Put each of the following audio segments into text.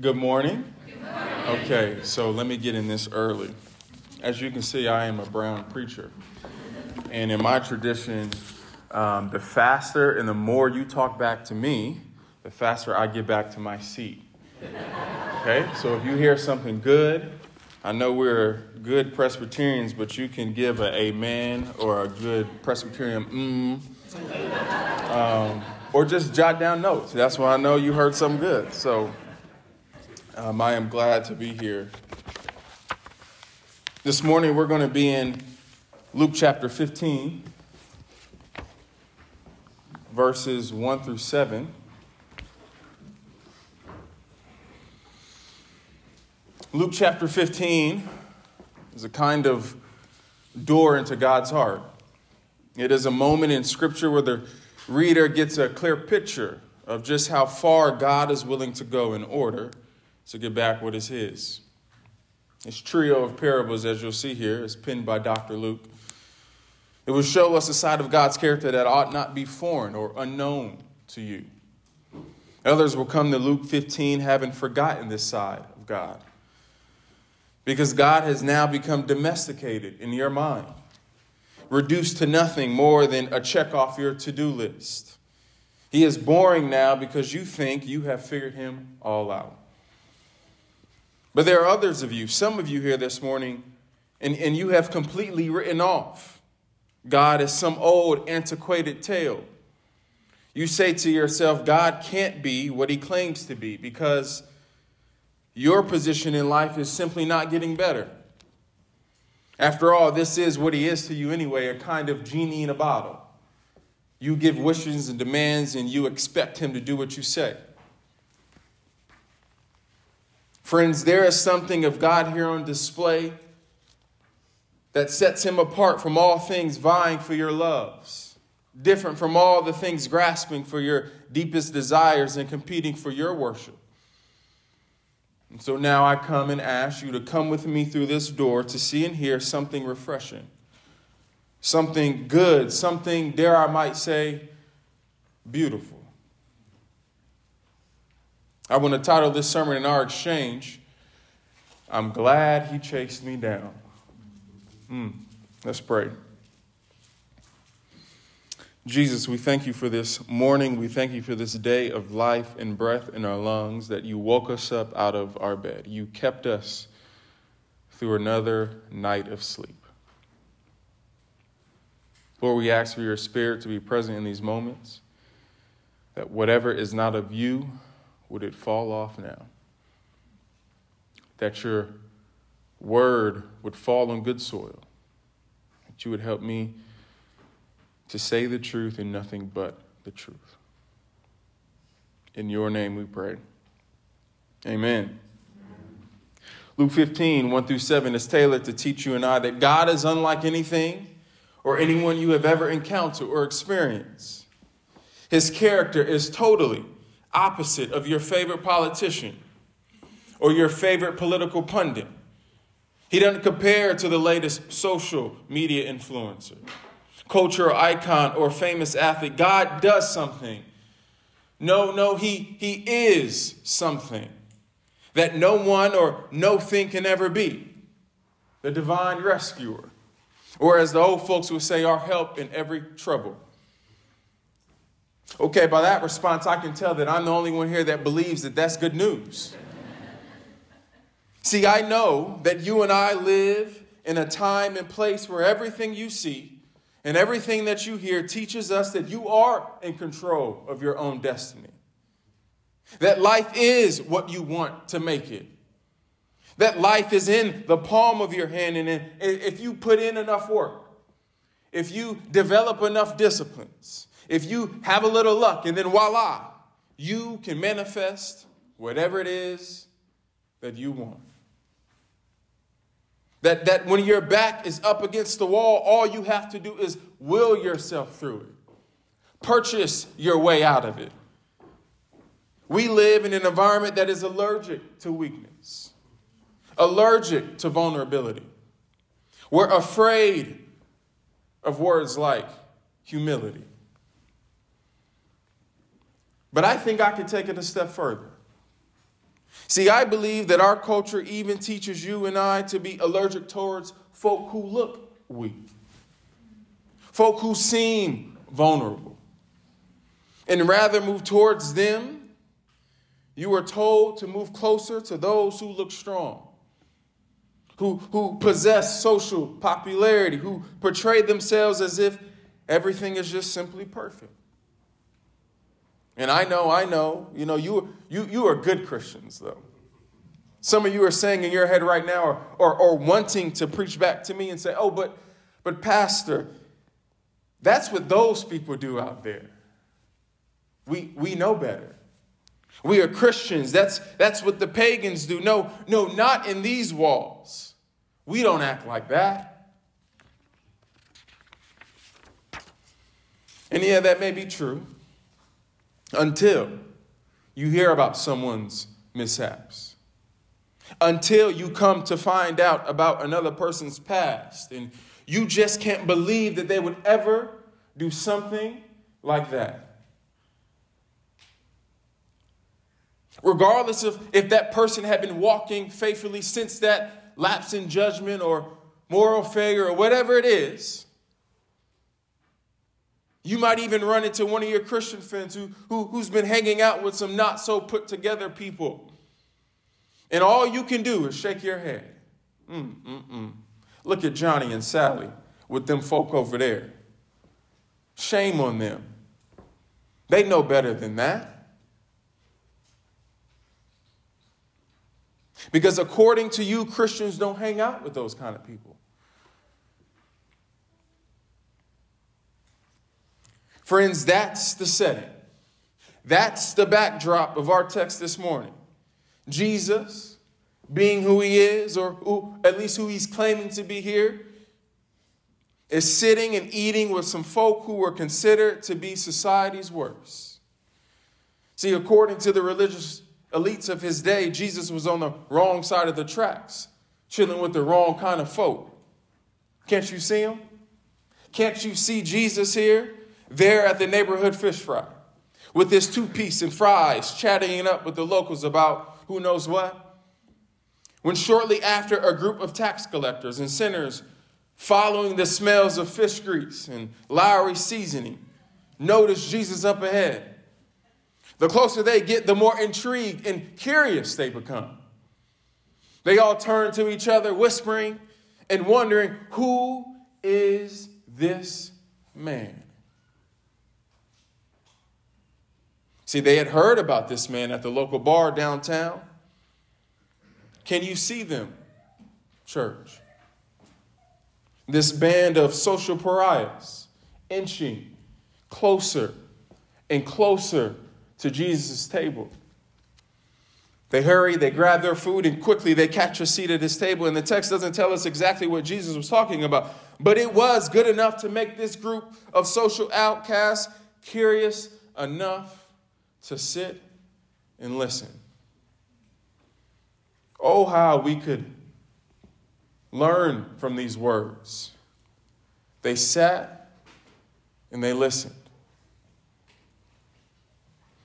Good morning. Okay, so let me get in this early. As you can see, I am a brown preacher. And in my tradition, um, the faster and the more you talk back to me, the faster I get back to my seat. Okay, so if you hear something good, I know we're good Presbyterians, but you can give a amen or a good Presbyterian mm, um, or just jot down notes. That's why I know you heard something good. So um, I am glad to be here. This morning we're going to be in Luke chapter 15, verses 1 through 7. Luke chapter 15 is a kind of door into God's heart. It is a moment in Scripture where the reader gets a clear picture of just how far God is willing to go in order to get back what is His. This trio of parables, as you'll see here, is penned by Dr. Luke. It will show us a side of God's character that ought not be foreign or unknown to you. Others will come to Luke 15 having forgotten this side of God because God has now become domesticated in your mind, reduced to nothing more than a check off your to do list. He is boring now because you think you have figured him all out. But there are others of you, some of you here this morning, and, and you have completely written off God as some old, antiquated tale. You say to yourself, God can't be what he claims to be because your position in life is simply not getting better. After all, this is what he is to you anyway a kind of genie in a bottle. You give wishes and demands, and you expect him to do what you say. Friends, there is something of God here on display that sets him apart from all things vying for your loves, different from all the things grasping for your deepest desires and competing for your worship. And so now I come and ask you to come with me through this door to see and hear something refreshing, something good, something, dare I might say, beautiful. I want to title this sermon in our exchange, I'm Glad He Chased Me Down. Mm, let's pray. Jesus, we thank you for this morning. We thank you for this day of life and breath in our lungs, that you woke us up out of our bed. You kept us through another night of sleep. Lord, we ask for your spirit to be present in these moments, that whatever is not of you, would it fall off now? That your word would fall on good soil. That you would help me to say the truth and nothing but the truth. In your name we pray. Amen. Luke 15, 1 through 7 is tailored to teach you and I that God is unlike anything or anyone you have ever encountered or experienced. His character is totally opposite of your favorite politician or your favorite political pundit. He doesn't compare to the latest social media influencer, cultural icon, or famous athlete. God does something. No, no, he, he is something that no one or no thing can ever be the divine rescuer. Or as the old folks would say, our help in every trouble. Okay, by that response, I can tell that I'm the only one here that believes that that's good news. See, I know that you and I live in a time and place where everything you see and everything that you hear teaches us that you are in control of your own destiny. That life is what you want to make it. That life is in the palm of your hand, and if you put in enough work, if you develop enough disciplines, if you have a little luck, and then voila, you can manifest whatever it is that you want. That, that when your back is up against the wall, all you have to do is will yourself through it, purchase your way out of it. We live in an environment that is allergic to weakness, allergic to vulnerability. We're afraid of words like humility. But I think I could take it a step further. See, I believe that our culture even teaches you and I to be allergic towards folk who look weak, folk who seem vulnerable. And rather move towards them, you are told to move closer to those who look strong, who, who possess social popularity, who portray themselves as if everything is just simply perfect. And I know, I know, you know, you, you, you are good Christians, though. Some of you are saying in your head right now, or, or, or wanting to preach back to me and say, oh, but, but Pastor, that's what those people do out there. We, we know better. We are Christians. That's, that's what the pagans do. No, no, not in these walls. We don't act like that. And yeah, that may be true until you hear about someone's mishaps, until you come to find out about another person's past, and you just can't believe that they would ever do something like that. Regardless of if that person had been walking faithfully since that lapse in judgment or moral failure or whatever it is, you might even run into one of your Christian friends who, who, who's been hanging out with some not so put together people. And all you can do is shake your head. Mm, mm, mm. Look at Johnny and Sally with them folk over there. Shame on them. They know better than that. Because according to you, Christians don't hang out with those kind of people. Friends, that's the setting. That's the backdrop of our text this morning. Jesus, being who he is, or who, at least who he's claiming to be here, is sitting and eating with some folk who were considered to be society's worst. See, according to the religious elites of his day, Jesus was on the wrong side of the tracks, chilling with the wrong kind of folk. Can't you see him? Can't you see Jesus here? There at the neighborhood fish fry with his two piece and fries, chatting it up with the locals about who knows what. When shortly after a group of tax collectors and sinners, following the smells of fish grease and Lawry seasoning, notice Jesus up ahead. The closer they get, the more intrigued and curious they become. They all turn to each other, whispering and wondering, Who is this man? See, they had heard about this man at the local bar downtown. Can you see them, church? This band of social pariahs inching closer and closer to Jesus' table. They hurry, they grab their food, and quickly they catch a seat at his table. And the text doesn't tell us exactly what Jesus was talking about, but it was good enough to make this group of social outcasts curious enough to sit and listen. Oh, how we could learn from these words. They sat and they listened.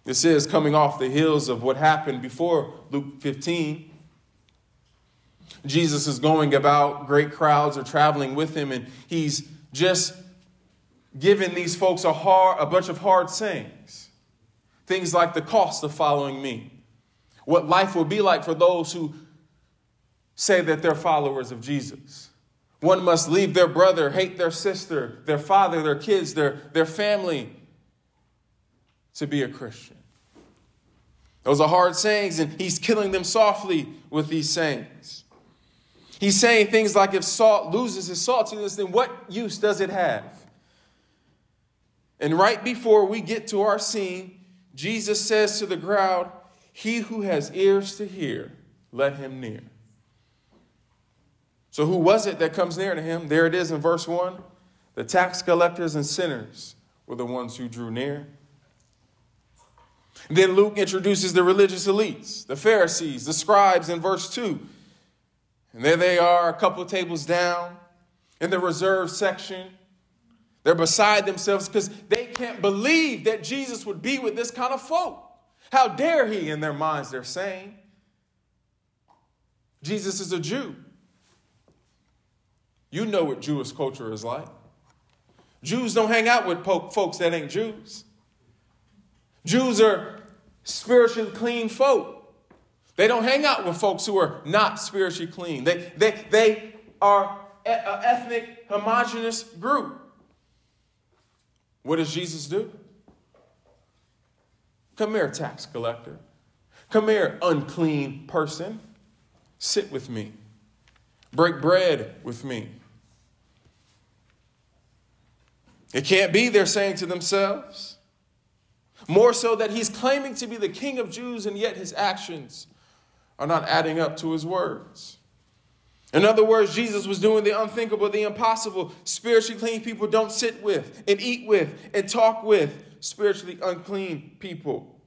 This is coming off the heels of what happened before Luke 15. Jesus is going about, great crowds are traveling with him, and he's just giving these folks a, hard, a bunch of hard sayings. Things like the cost of following me, what life will be like for those who say that they're followers of Jesus. One must leave their brother, hate their sister, their father, their kids, their, their family to be a Christian. Those are hard sayings, and he's killing them softly with these sayings. He's saying things like if salt loses its saltiness, then what use does it have? And right before we get to our scene, Jesus says to the crowd, He who has ears to hear, let him near. So, who was it that comes near to him? There it is in verse 1. The tax collectors and sinners were the ones who drew near. then Luke introduces the religious elites, the Pharisees, the scribes in verse 2. And there they are, a couple tables down in the reserved section. They're beside themselves because they can't believe that Jesus would be with this kind of folk. How dare he, in their minds, they're saying. Jesus is a Jew. You know what Jewish culture is like. Jews don't hang out with folks that ain't Jews. Jews are spiritually clean folk. They don't hang out with folks who are not spiritually clean. They, they, they are an ethnic, homogenous group. What does Jesus do? Come here, tax collector. Come here, unclean person. Sit with me. Break bread with me. It can't be, they're saying to themselves. More so that he's claiming to be the king of Jews, and yet his actions are not adding up to his words. In other words, Jesus was doing the unthinkable, the impossible. Spiritually clean people don't sit with and eat with and talk with spiritually unclean people.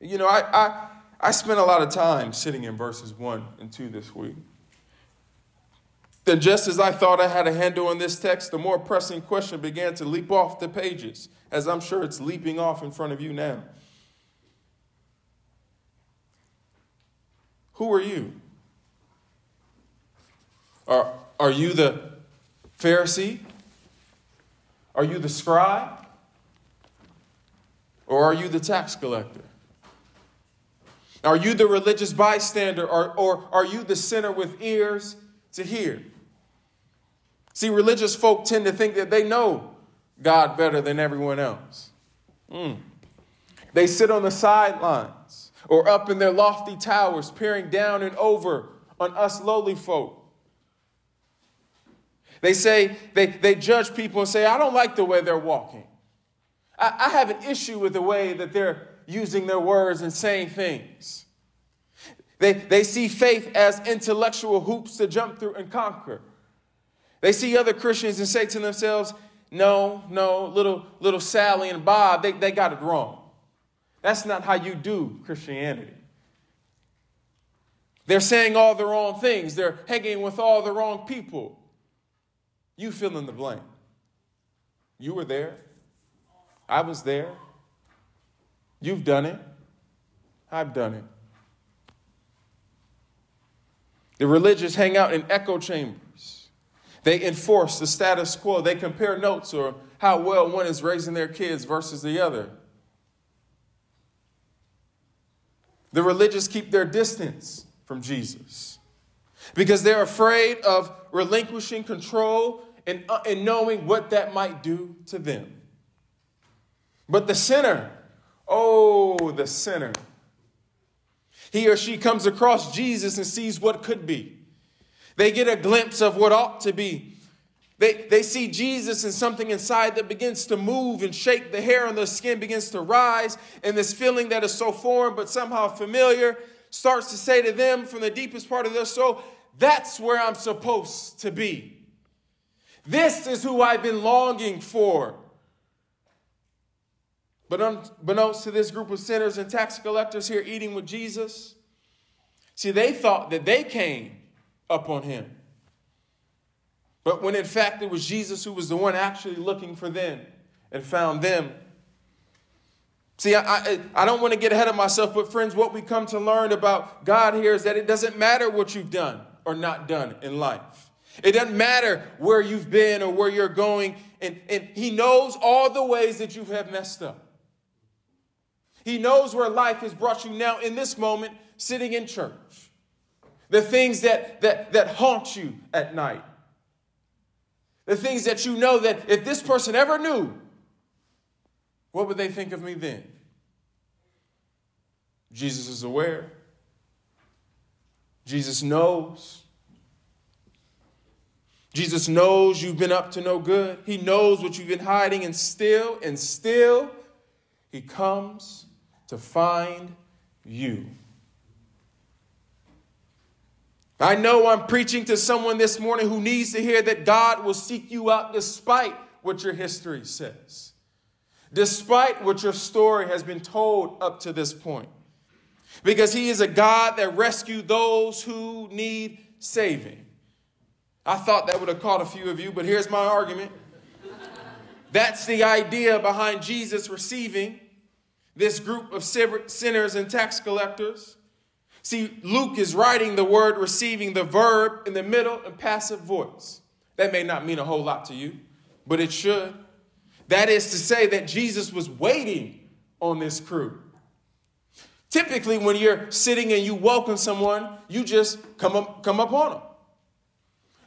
You know, I, I, I spent a lot of time sitting in verses 1 and 2 this week. Then, just as I thought I had a handle on this text, the more pressing question began to leap off the pages, as I'm sure it's leaping off in front of you now. Who are you? Are, are you the Pharisee? Are you the scribe? Or are you the tax collector? Are you the religious bystander? Or, or are you the sinner with ears to hear? See, religious folk tend to think that they know God better than everyone else. Mm. They sit on the sidelines or up in their lofty towers, peering down and over on us lowly folk. They say, they, they judge people and say, I don't like the way they're walking. I, I have an issue with the way that they're using their words and saying things. They, they see faith as intellectual hoops to jump through and conquer. They see other Christians and say to themselves, no, no, little, little Sally and Bob, they, they got it wrong. That's not how you do Christianity. They're saying all the wrong things. They're hanging with all the wrong people. You fill in the blank. You were there. I was there. You've done it. I've done it. The religious hang out in echo chambers. They enforce the status quo. They compare notes or how well one is raising their kids versus the other. The religious keep their distance from Jesus because they're afraid of relinquishing control and, uh, and knowing what that might do to them. But the sinner, oh, the sinner, he or she comes across Jesus and sees what could be. They get a glimpse of what ought to be. They, they see Jesus and something inside that begins to move and shake. The hair on their skin begins to rise, and this feeling that is so foreign but somehow familiar starts to say to them from the deepest part of their soul, That's where I'm supposed to be. This is who I've been longing for. But unbeknownst to this group of sinners and tax collectors here eating with Jesus, see, they thought that they came upon him. But when in fact it was Jesus who was the one actually looking for them and found them. See, I, I, I, don't want to get ahead of myself, but friends, what we come to learn about God here is that it doesn't matter what you've done or not done in life. It doesn't matter where you've been or where you're going, and, and He knows all the ways that you have messed up. He knows where life has brought you now in this moment, sitting in church. The things that, that, that haunt you at night. The things that you know that if this person ever knew, what would they think of me then? Jesus is aware. Jesus knows. Jesus knows you've been up to no good. He knows what you've been hiding, and still, and still, He comes to find you. I know I'm preaching to someone this morning who needs to hear that God will seek you out despite what your history says, despite what your story has been told up to this point. Because He is a God that rescues those who need saving. I thought that would have caught a few of you, but here's my argument. That's the idea behind Jesus receiving this group of sinners and tax collectors See, Luke is writing the word receiving the verb in the middle and passive voice. That may not mean a whole lot to you, but it should. That is to say that Jesus was waiting on this crew. Typically, when you're sitting and you welcome someone, you just come up, come up on them.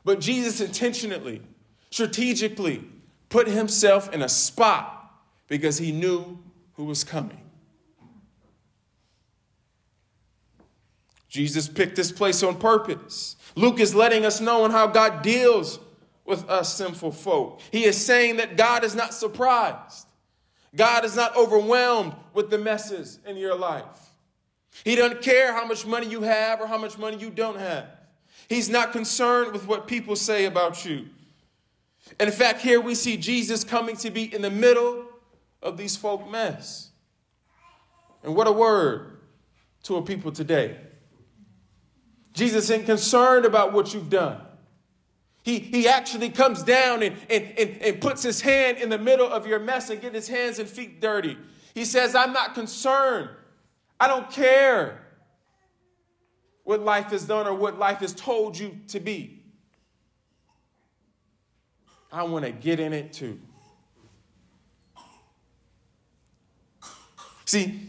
But Jesus intentionally, strategically put himself in a spot because he knew who was coming. Jesus picked this place on purpose. Luke is letting us know on how God deals with us sinful folk. He is saying that God is not surprised. God is not overwhelmed with the messes in your life. He doesn't care how much money you have or how much money you don't have. He's not concerned with what people say about you. And in fact, here we see Jesus coming to be in the middle of these folk mess. And what a word to a people today. Jesus isn't concerned about what you've done. He, he actually comes down and, and, and, and puts his hand in the middle of your mess and get his hands and feet dirty. He says, I'm not concerned. I don't care what life has done or what life has told you to be. I want to get in it too. See,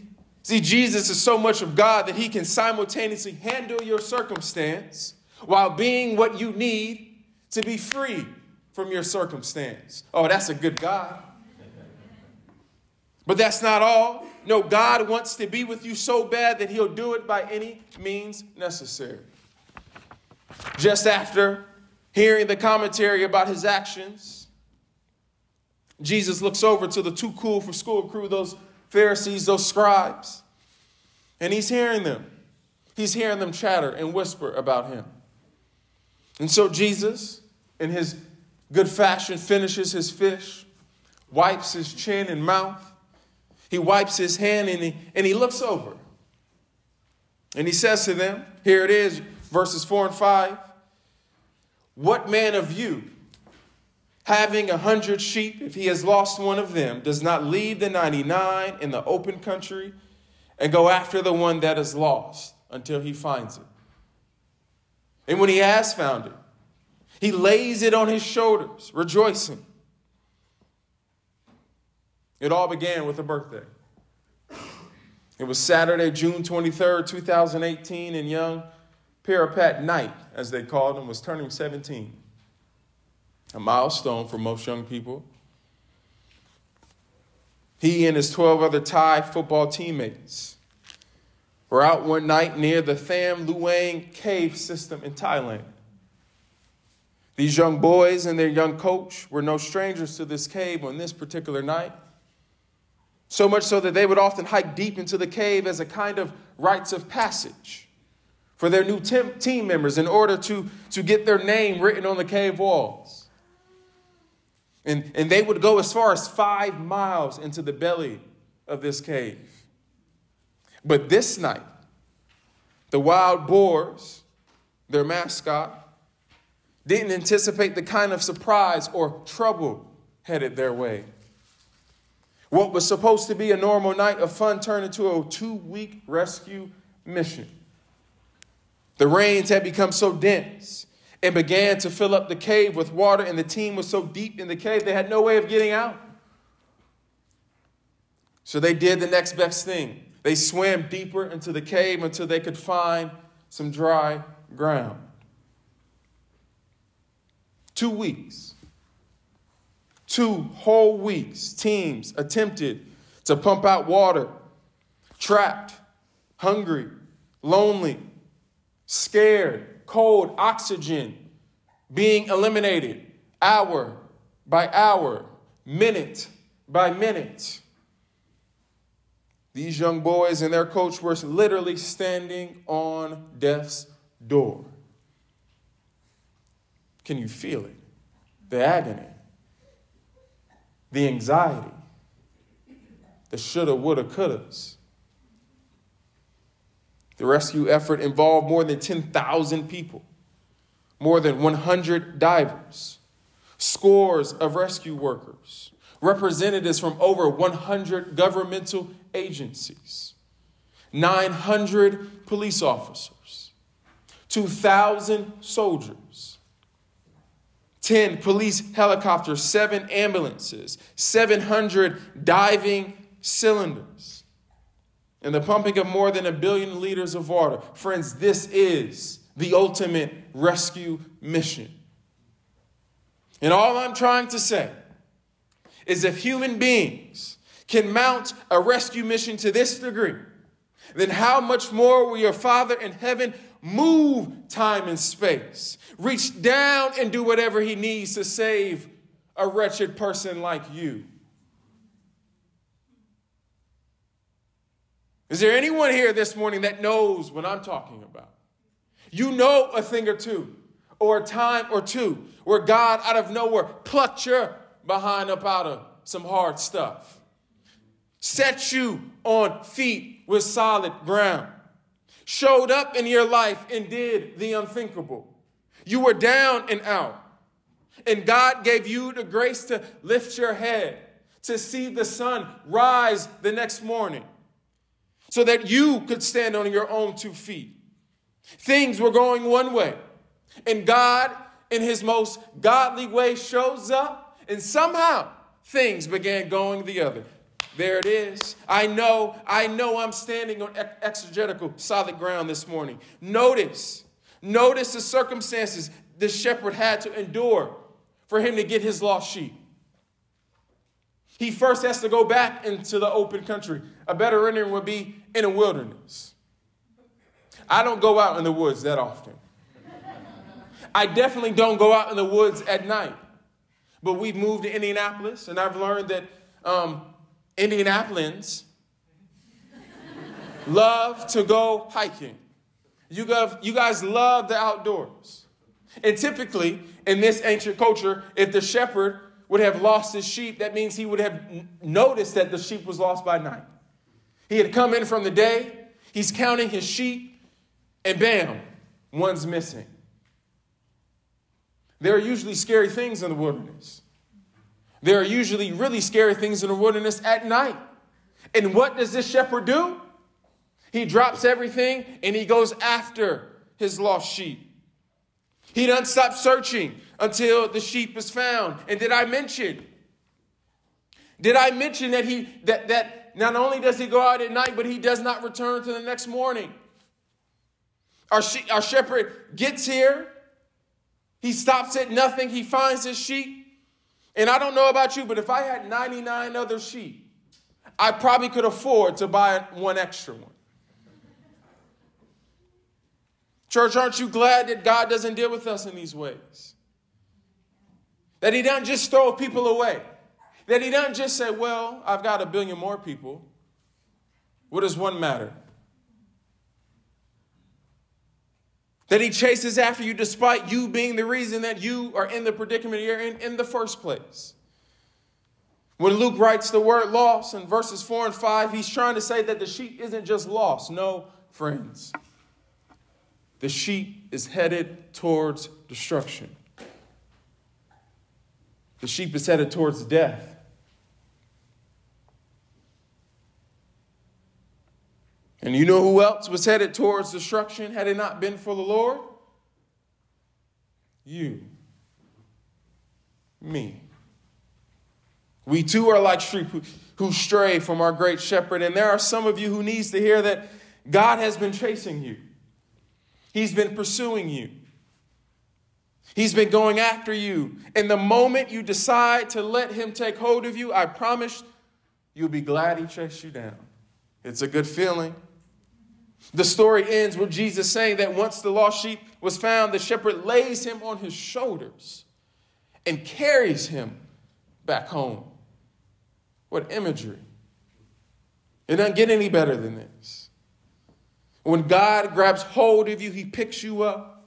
see, Jesus is so much of God that he can simultaneously handle your circumstance while being what you need to be free from your circumstance. Oh, that's a good God. But that's not all. No, God wants to be with you so bad that he'll do it by any means necessary. Just after hearing the commentary about his actions, Jesus looks over to the too cool for school crew, those Pharisees, those scribes, and he's hearing them. He's hearing them chatter and whisper about him. And so Jesus, in his good fashion, finishes his fish, wipes his chin and mouth. He wipes his hand and he, and he looks over. And he says to them, here it is, verses 4 and 5 What man of you, having a hundred sheep, if he has lost one of them, does not leave the 99 in the open country and go after the one that is lost until he finds it? And when he has found it, he lays it on his shoulders, rejoicing. It all began with a birthday. It was Saturday, June 23rd, 2018, and young Parapat Night, as they called him, was turning 17. A milestone for most young people. He and his 12 other Thai football teammates were out one night near the Tham Luang cave system in Thailand. These young boys and their young coach were no strangers to this cave on this particular night. So much so that they would often hike deep into the cave as a kind of rites of passage for their new team members in order to, to get their name written on the cave walls. And, and they would go as far as five miles into the belly of this cave. But this night, the wild boars, their mascot, didn't anticipate the kind of surprise or trouble headed their way. What was supposed to be a normal night of fun turned into a two week rescue mission. The rains had become so dense and began to fill up the cave with water, and the team was so deep in the cave they had no way of getting out. So they did the next best thing. They swam deeper into the cave until they could find some dry ground. Two weeks. Two whole weeks, teams attempted to pump out water, trapped, hungry, lonely, scared, cold, oxygen being eliminated hour by hour, minute by minute. These young boys and their coach were literally standing on death's door. Can you feel it? The agony, the anxiety, the shoulda, woulda, couldas. The rescue effort involved more than 10,000 people, more than 100 divers, scores of rescue workers, representatives from over 100 governmental agencies. 900 police officers, 2,000 soldiers, 10 police helicopters, 7 ambulances, 700 diving cylinders, and the pumping of more than a billion liters of water. Friends, this is the ultimate rescue mission. And all I'm trying to say is if human beings can mount a rescue mission to this degree, then how much more will your Father in heaven move time and space, reach down and do whatever he needs to save a wretched person like you? Is there anyone here this morning that knows what I'm talking about? You know a thing or two, or a time or two, where God out of nowhere plucked your behind up out of some hard stuff, set you on feet with solid ground, showed up in your life and did the unthinkable. You were down and out, and God gave you the grace to lift your head, to see the sun rise the next morning, so that you could stand on your own two feet. Things were going one way, and God, in his most godly way, shows up, and somehow things began going the other. There it is. I know, I know I'm standing on exegetical solid ground this morning. Notice, notice the circumstances the shepherd had to endure for him to get his lost sheep. He first has to go back into the open country. A better rendering would be in a wilderness. I don't go out in the woods that often. I definitely don't go out in the woods at night. But we've moved to Indianapolis, and I've learned that um, Indianapolis love to go hiking. You you guys love the outdoors. And typically, in this ancient culture, if the shepherd would have lost his sheep, that means he would have noticed that the sheep was lost by night. He had come in from the day, he's counting his sheep, and bam, one's missing. There are usually scary things in the wilderness. There are usually really scary things in the wilderness at night. And what does this shepherd do? He drops everything and he goes after his lost sheep. He doesn't stop searching until the sheep is found. And did I mention? Did I mention that he that that not only does he go out at night, but he does not return to the next morning? Our, she, our shepherd gets here, he stops at nothing. He finds his sheep. And I don't know about you, but if I had 99 other sheep, I probably could afford to buy one extra one. Church, aren't you glad that God doesn't deal with us in these ways? That He doesn't just throw people away. That He doesn't just say, Well, I've got a billion more people. What does one matter? That he chases after you despite you being the reason that you are in the predicament you're in in the first place. When Luke writes the word lost in verses 4 and 5, he's trying to say that the sheep isn't just lost. No, friends. The sheep is headed towards destruction. The sheep is headed towards death. And you know who else was headed towards destruction had it not been for the Lord? You. Me. We too are like sheep who, stray from our great shepherd. And there are some of you who needs to hear that God has been chasing you. He's been pursuing you. He's been going after you. And the moment you decide to let him take hold of you, I promise you'll be glad he chased you down. It's a good feeling. The story ends with Jesus saying that once the lost sheep was found, the shepherd lays him on his shoulders and carries him back home. What imagery! It doesn't get any better than this. When God grabs hold of you, he picks you up,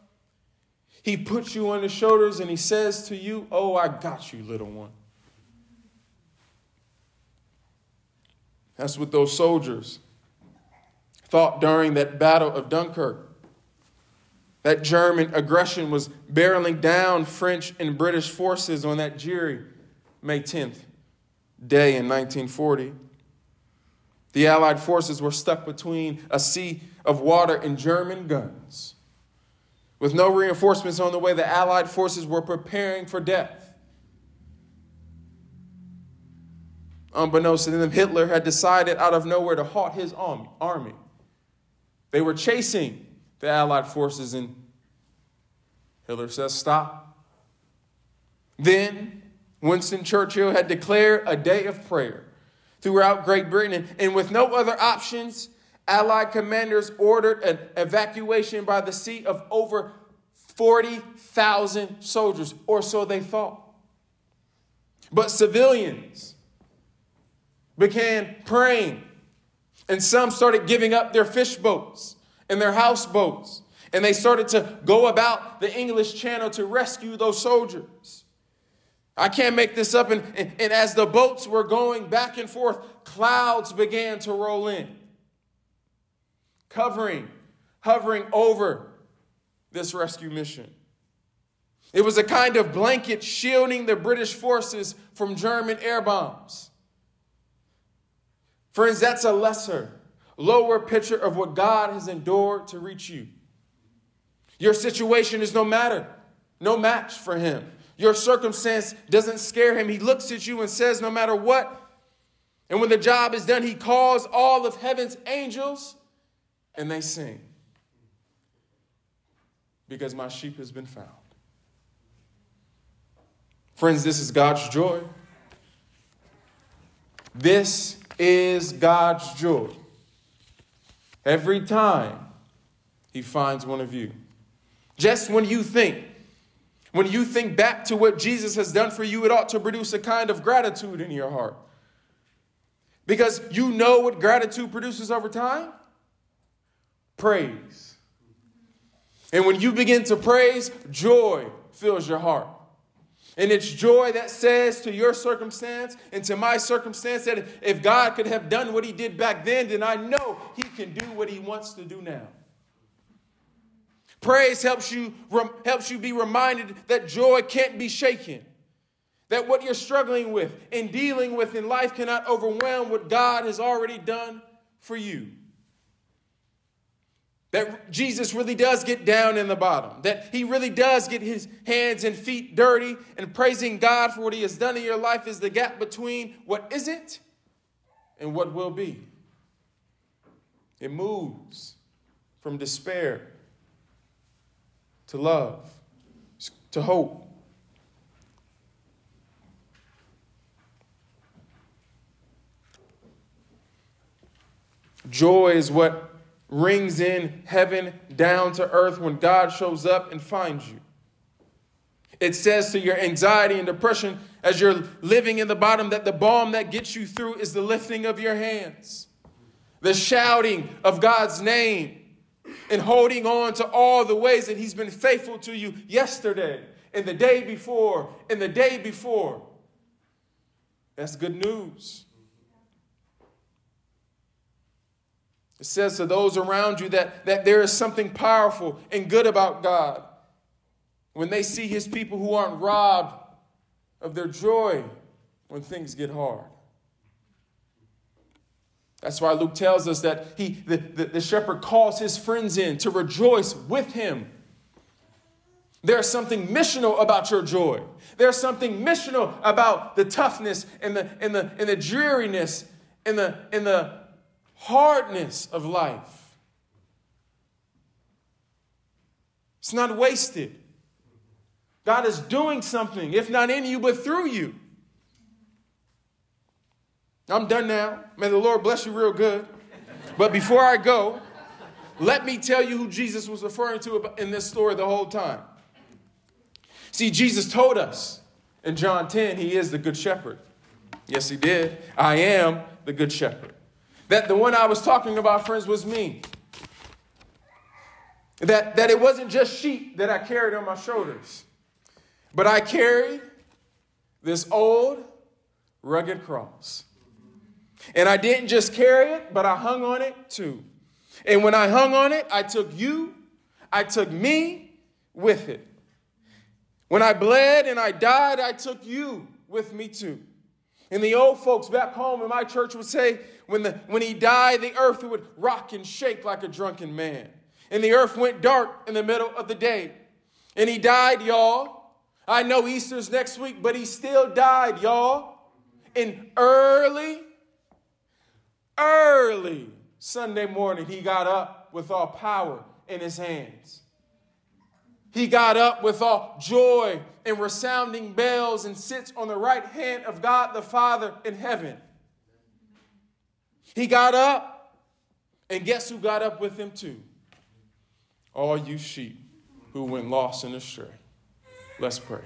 he puts you on his shoulders, and he says to you, Oh, I got you, little one. That's what those soldiers thought during that Battle of Dunkirk. That German aggression was barreling down French and British forces on that dreary May 10th day in 1940. The Allied forces were stuck between a sea of water and German guns. With no reinforcements on the way, the Allied forces were preparing for death. Unbeknownst to them, Hitler had decided out of nowhere to halt his army. They were chasing the Allied forces, and Hitler says, Stop. Then Winston Churchill had declared a day of prayer throughout Great Britain, and, with no other options, Allied commanders ordered an evacuation by the sea of over 40,000 soldiers, or so they thought. But civilians began praying, and some started giving up their fish boats and their houseboats, and they started to go about the English Channel to rescue those soldiers. I can't make this up. And, and, and, as the boats were going back and forth, clouds began to roll in, covering, hovering over this rescue mission. It was a kind of blanket shielding the British forces from German air bombs. Friends, that's a lesser, lower picture of what God has endured to reach you. Your situation is no matter, no match for Him. Your circumstance doesn't scare Him. He looks at you and says, No matter what, and when the job is done, He calls all of heaven's angels and they sing because my sheep has been found. Friends, this is God's joy. This is God's joy. Every time He finds one of you. Just when you think, when you think back to what Jesus has done for you, it ought to produce a kind of gratitude in your heart. Because you know what gratitude produces over time? Praise. And when you begin to praise, joy fills your heart. And it's joy that says to your circumstance and to my circumstance that if God could have done what he did back then, then I know he can do what he wants to do now. Praise helps you, helps you be reminded that joy can't be shaken. That what you're struggling with and dealing with in life cannot overwhelm what God has already done for you. That Jesus really does get down in the bottom. That he really does get his hands and feet dirty. And praising God for what he has done in your life is the gap between what isn't and what will be. It moves from despair to love to hope. Joy is what rings in heaven down to earth when God shows up and finds you. It says to your anxiety and depression as you're living in the bottom that the balm that gets you through is the lifting of your hands, the shouting of God's name, and holding on to all the ways that He's been faithful to you yesterday and the day before and the day before. That's good news. It says to those around you that, that there is something powerful and good about God. When they see his people who aren't robbed of their joy when things get hard. That's why Luke tells us that he, the, the, the shepherd calls his friends in to rejoice with him. There's something missional about your joy. There's something missional about the toughness and the, and the, and the dreariness and the, and the hardness of life. It's not wasted. God is doing something, if not in you, but through you. I'm done now. May the Lord bless you real good. But before I go, let me tell you who Jesus was referring to in this story the whole time. See, Jesus told us in John 10, He is the good shepherd. Yes, He did. I am the good shepherd. That the one I was talking about, friends, was me. That, that it wasn't just sheep that I carried on my shoulders, but I carried this old, rugged cross. And I didn't just carry it, but I hung on it too. And when I hung on it, I took you, I took me with it. When I bled and I died, I took you with me too. And the old folks back home in my church would say, when, the, when he died, the earth would rock and shake like a drunken man. And the earth went dark in the middle of the day. And he died, y'all. I know Easter's next week, but he still died, y'all. And early, early Sunday morning, he got up with all power in his hands. He got up with all joy and resounding bells and sits on the right hand of God the Father in heaven. He got up, and guess who got up with him too? All you sheep who went lost and astray. Let's pray.